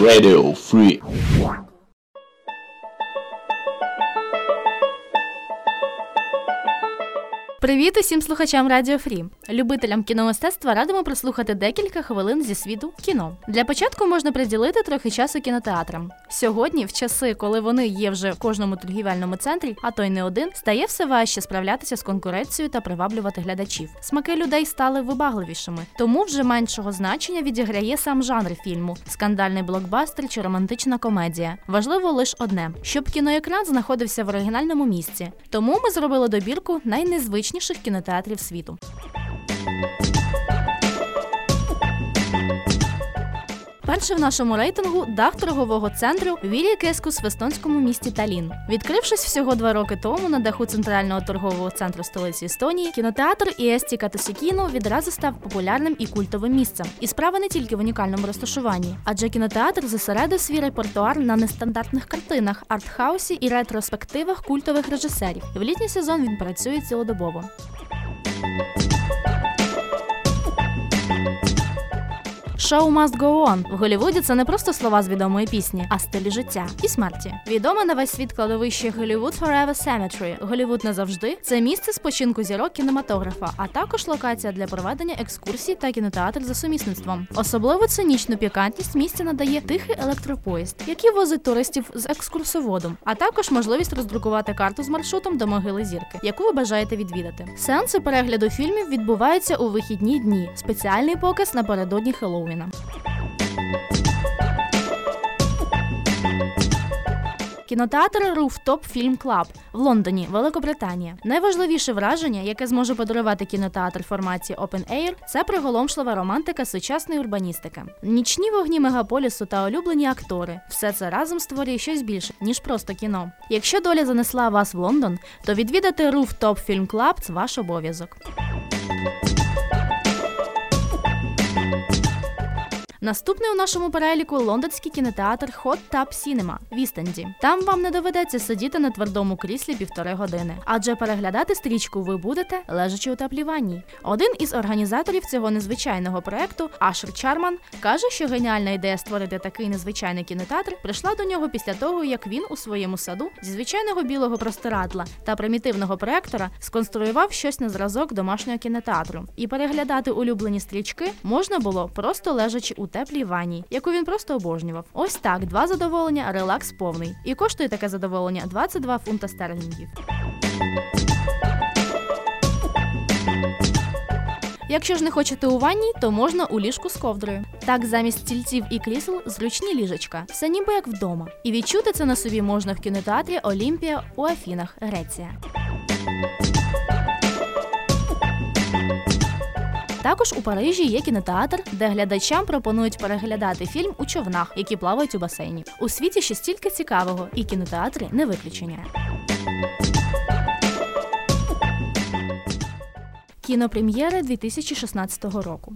Radio Free. Привіт усім слухачам Радіо Фрі. Любителям кіномистецтва радимо прослухати декілька хвилин зі світу кіно. Для початку можна приділити трохи часу кінотеатрам. Сьогодні, в часи, коли вони є вже в кожному торгівельному центрі, а то й не один, стає все важче справлятися з конкуренцією та приваблювати глядачів. Смаки людей стали вибагливішими, тому вже меншого значення відіграє сам жанр фільму скандальний блокбастер чи романтична комедія. Важливо лише одне, щоб кіноекран знаходився в оригінальному місці. Тому ми зробили добірку найнезвичніших кінотеатрів світу. Перший в нашому рейтингу дах торгового центру Вілі Кескус в естонському місті Талін. Відкрившись всього два роки тому на даху центрального торгового центру столиці Естонії, кінотеатр Іесті Катосікіно відразу став популярним і культовим місцем. І справа не тільки в унікальному розташуванні, адже кінотеатр зосередив свій репертуар на нестандартних картинах, артхаусі і ретроспективах культових режисерів. В літній сезон він працює цілодобово. Шоу must go on. В Голлівуді це не просто слова з відомої пісні, а стилі життя і смерті. Відоме на весь світ кладовище Hollywood Forever Cemetery. Голлівуд назавжди це місце спочинку зірок кінематографа, а також локація для проведення екскурсій та кінотеатр за сумісництвом. Особливо цинічну пікантність місця надає тихий електропоїзд, який возить туристів з екскурсоводом, а також можливість роздрукувати карту з маршрутом до могили зірки, яку ви бажаєте відвідати. Сеанси перегляду фільмів відбуваються у вихідні дні. Спеціальний показ напередодні Хеллоуіна. Кінотеатр Rooftop Film Club в Лондоні, Великобританія. Найважливіше враження, яке зможе подарувати кінотеатр в форматі Open Air, це приголомшлива романтика сучасної урбаністики. Нічні вогні мегаполісу та улюблені актори. Все це разом створює щось більше, ніж просто кіно. Якщо доля занесла вас в Лондон, то відвідати Rooftop Film Club – це ваш обов'язок. Наступний у нашому переліку лондонський кінотеатр Hot Tub Cinema в Істенді. Там вам не доведеться сидіти на твердому кріслі півтори години, адже переглядати стрічку ви будете лежачи у теплій ванні. Один із організаторів цього незвичайного проекту, Ашер Чарман, каже, що геніальна ідея створити такий незвичайний кінотеатр прийшла до нього після того, як він у своєму саду зі звичайного білого простирадла та примітивного проектора сконструював щось на зразок домашнього кінотеатру. І переглядати улюблені стрічки можна було просто лежачи у теплій ванні, яку він просто обожнював. Ось так, два задоволення, релакс повний. І коштує таке задоволення 22 фунта стерлінгів. Якщо ж не хочете у ванні, то можна у ліжку з ковдрою. Так, замість стільців і крісел зручні ліжечка, все ніби як вдома. І відчути це на собі можна в кінотеатрі Олімпія у Афінах, Греція. Також у Парижі є кінотеатр, де глядачам пропонують переглядати фільм у човнах, які плавають у басейні. У світі ще стільки цікавого, і кінотеатри не виключення. Кінопрем'єри 2016 року.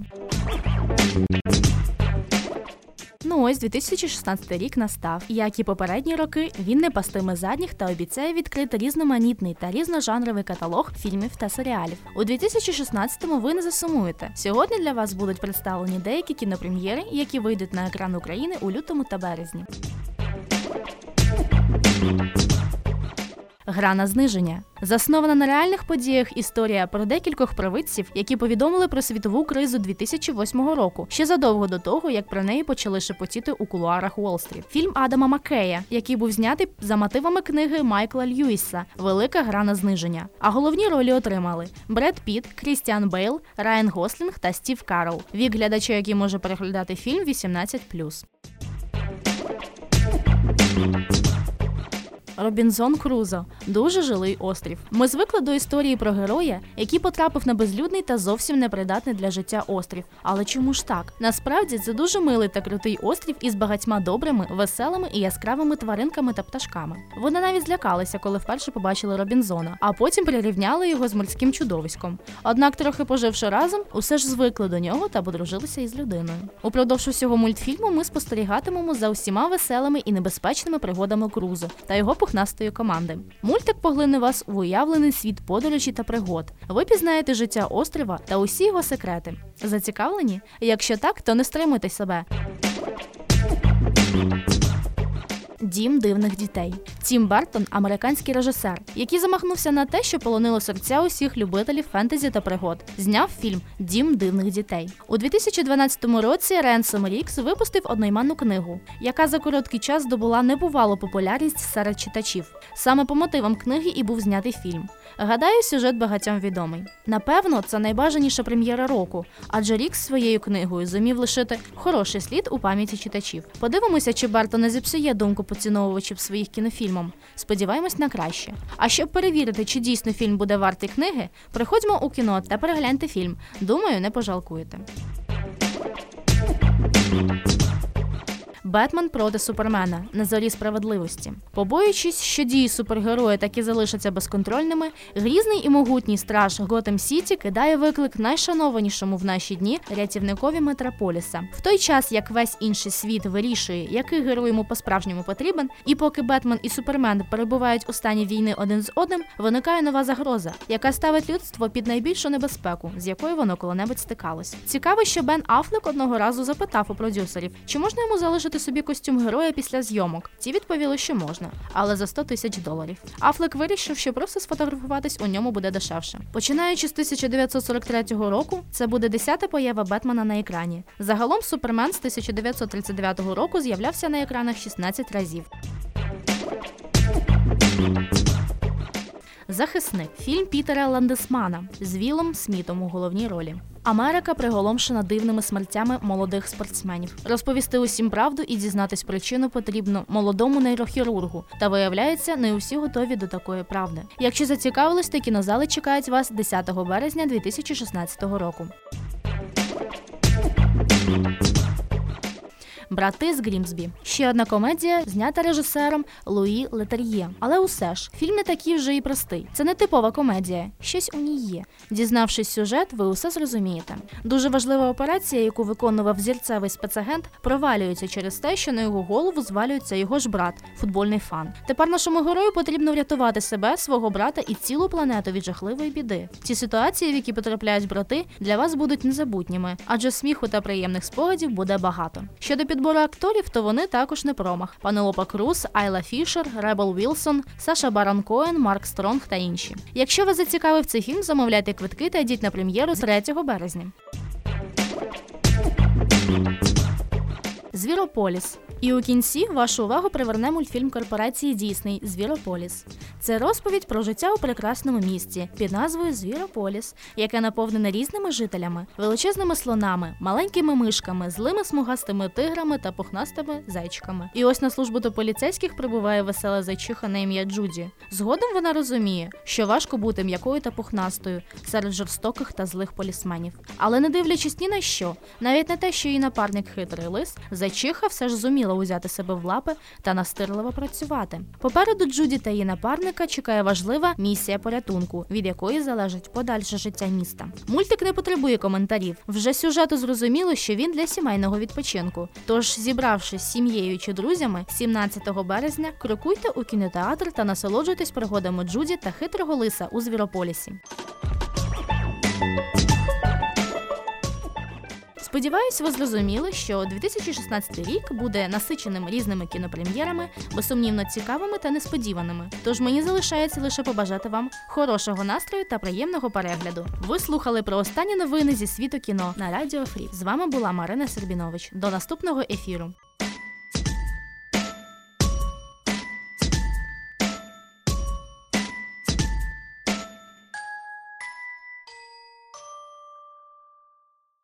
Ну ось 2016 рік настав. Як і попередні роки, він не пастиме задніх та обіцяє відкрити різноманітний та різножанровий каталог фільмів та серіалів. У 2016-му ви не засумуєте. Сьогодні для вас будуть представлені деякі кінопрем'єри, які вийдуть на екран України у лютому та березні. Гра на зниження заснована на реальних подіях. Історія про декількох провидців, які повідомили про світову кризу 2008 року, ще задовго до того, як про неї почали шепотіти у кулуарах Уолл-стріт. Фільм Адама Маккея, який був знятий за мотивами книги Майкла Льюіса Велика гра на зниження. А головні ролі отримали Бред Піт, Крістіан Бейл, Райан Гослінг та Стів Карелл. Вік глядача, який може переглядати фільм 18+. Робінзон Крузо дуже жилий острів. Ми звикли до історії про героя, який потрапив на безлюдний та зовсім непридатний для життя острів. Але чому ж так? Насправді це дуже милий та крутий острів із багатьма добрими, веселими і яскравими тваринками та пташками. Вони навіть злякалися, коли вперше побачили Робінзона, а потім прирівняли його з морським чудовиськом. Однак, трохи поживши разом, усе ж звикли до нього та подружилися із людиною. Упродовж усього мультфільму ми спостерігатимемо за усіма веселими і небезпечними пригодами Крузо та його пухнастої команди. Мультик поглине вас у уявлений світ подорожі та пригод. Ви пізнаєте життя острова та усі його секрети. Зацікавлені? Якщо так, то не стримуйте себе. Дім дивних дітей. Тім Бертон американський режисер, який замахнувся на те, що полонило серця усіх любителів фентезі та пригод. Зняв фільм Дім дивних дітей. У 2012 році Ренсом Рікс випустив одноіменну книгу, яка за короткий час здобула небувалу популярність серед читачів. Саме по мотивам книги і був знятий фільм. Гадаю, сюжет багатьом відомий. Напевно, це найбажаніша прем'єра року, адже Рікс своєю книгою зумів лишити хороший слід у пам'яті читачів. Подивимося, чи Бертон не зіпсує думку поціновувачів своїх кінофільмом. Сподіваємось на краще. А щоб перевірити, чи дійсно фільм буде вартий книги, приходьмо у кіно та перегляньте фільм. Думаю, не пожалкуєте. Бетмен проти Супермена на зорі справедливості. Побоюючись, що дії супергероя таки залишаться безконтрольними, грізний і могутній страж Готем Сіті кидає виклик найшанованішому в наші дні рятівникові Метрополіса. В той час, як весь інший світ вирішує, який герой йому по-справжньому потрібен, і поки Бетмен і Супермен перебувають у стані війни один з одним, виникає нова загроза, яка ставить людство під найбільшу небезпеку, з якою воно коли-небудь стикалось. Цікаво, що Бен Афлек одного разу запитав у продюсерів, чи можна йому залишити собі костюм героя після зйомок. Ті відповіли, що можна, але за 100 тисяч доларів. Афлек вирішив, що просто сфотографуватись у ньому буде дешевше. Починаючи з 1943 року, це буде десята поява Бетмена на екрані. Загалом Супермен з 1939 року з'являвся на екранах 16 разів. Захисник фільм Пітера Ландесмана з Вілом Смітом у головній ролі. Америка приголомшена дивними смертями молодих спортсменів. Розповісти усім правду і дізнатись причину потрібно молодому нейрохірургу. Та виявляється, не усі готові до такої правди. Якщо зацікавились, то кінозали чекають вас 10 березня 2016 року. Брати з Грімсбі. Ще одна комедія, знята режисером Луї Летер'є. Але усе ж фільм не такий вже і простий. Це не типова комедія, щось у ній є. Дізнавшись сюжет, ви усе зрозумієте. Дуже важлива операція, яку виконував взірцевий спецагент, провалюється через те, що на його голову звалюється його ж брат, футбольний фан. Тепер нашому герою потрібно врятувати себе, свого брата і цілу планету від жахливої біди. Ці ситуації, в які потрапляють брати, для вас будуть незабутніми, адже сміху та приємних спогадів буде багато. Щодо підбору акторів, то вони також не промах: Пенелопа Круз, Айла Фішер, Ребел Вілсон, Саша Барон Коен, Марк Стронг та інші. Якщо вас зацікавив цей фільм, замовляйте квитки та йдіть на прем'єру з 3 березня. Звірополіс. І у кінці вашу увагу приверне мультфільм корпорації Дісней Звірополіс. Це розповідь про життя у прекрасному місті під назвою Звірополіс, яке наповнене різними жителями, величезними слонами, маленькими мишками, злими смугастими тиграми та пухнастими зайчиками. І ось на службу до поліцейських прибуває весела зайчиха на ім'я Джуді. Згодом вона розуміє, що важко бути м'якою та пухнастою серед жорстоких та злих полісменів. Але не дивлячись ні на що, навіть на те, що її напарник хитрий лис, зайчиха все ж зуміла узяти себе в лапи та настирливо працювати. Попереду Джуді та її напарника чекає важлива місія порятунку, від якої залежить подальше життя міста. Мультик не потребує коментарів. Вже сюжету зрозуміло, що він для сімейного відпочинку. Тож, зібравшись з сім'єю чи друзями, 17 березня крокуйте у кінотеатр та насолоджуйтесь пригодами Джуді та хитрого лиса у Звірополісі. Сподіваюсь, ви зрозуміли, що 2016 рік буде насиченим різними кінопрем'єрами, безсумнівно цікавими та несподіваними. Тож мені залишається лише побажати вам хорошого настрою та приємного перегляду. Ви слухали про останні новини зі світу кіно на Радіо Фрі. З вами була Марина Сербінович. До наступного ефіру.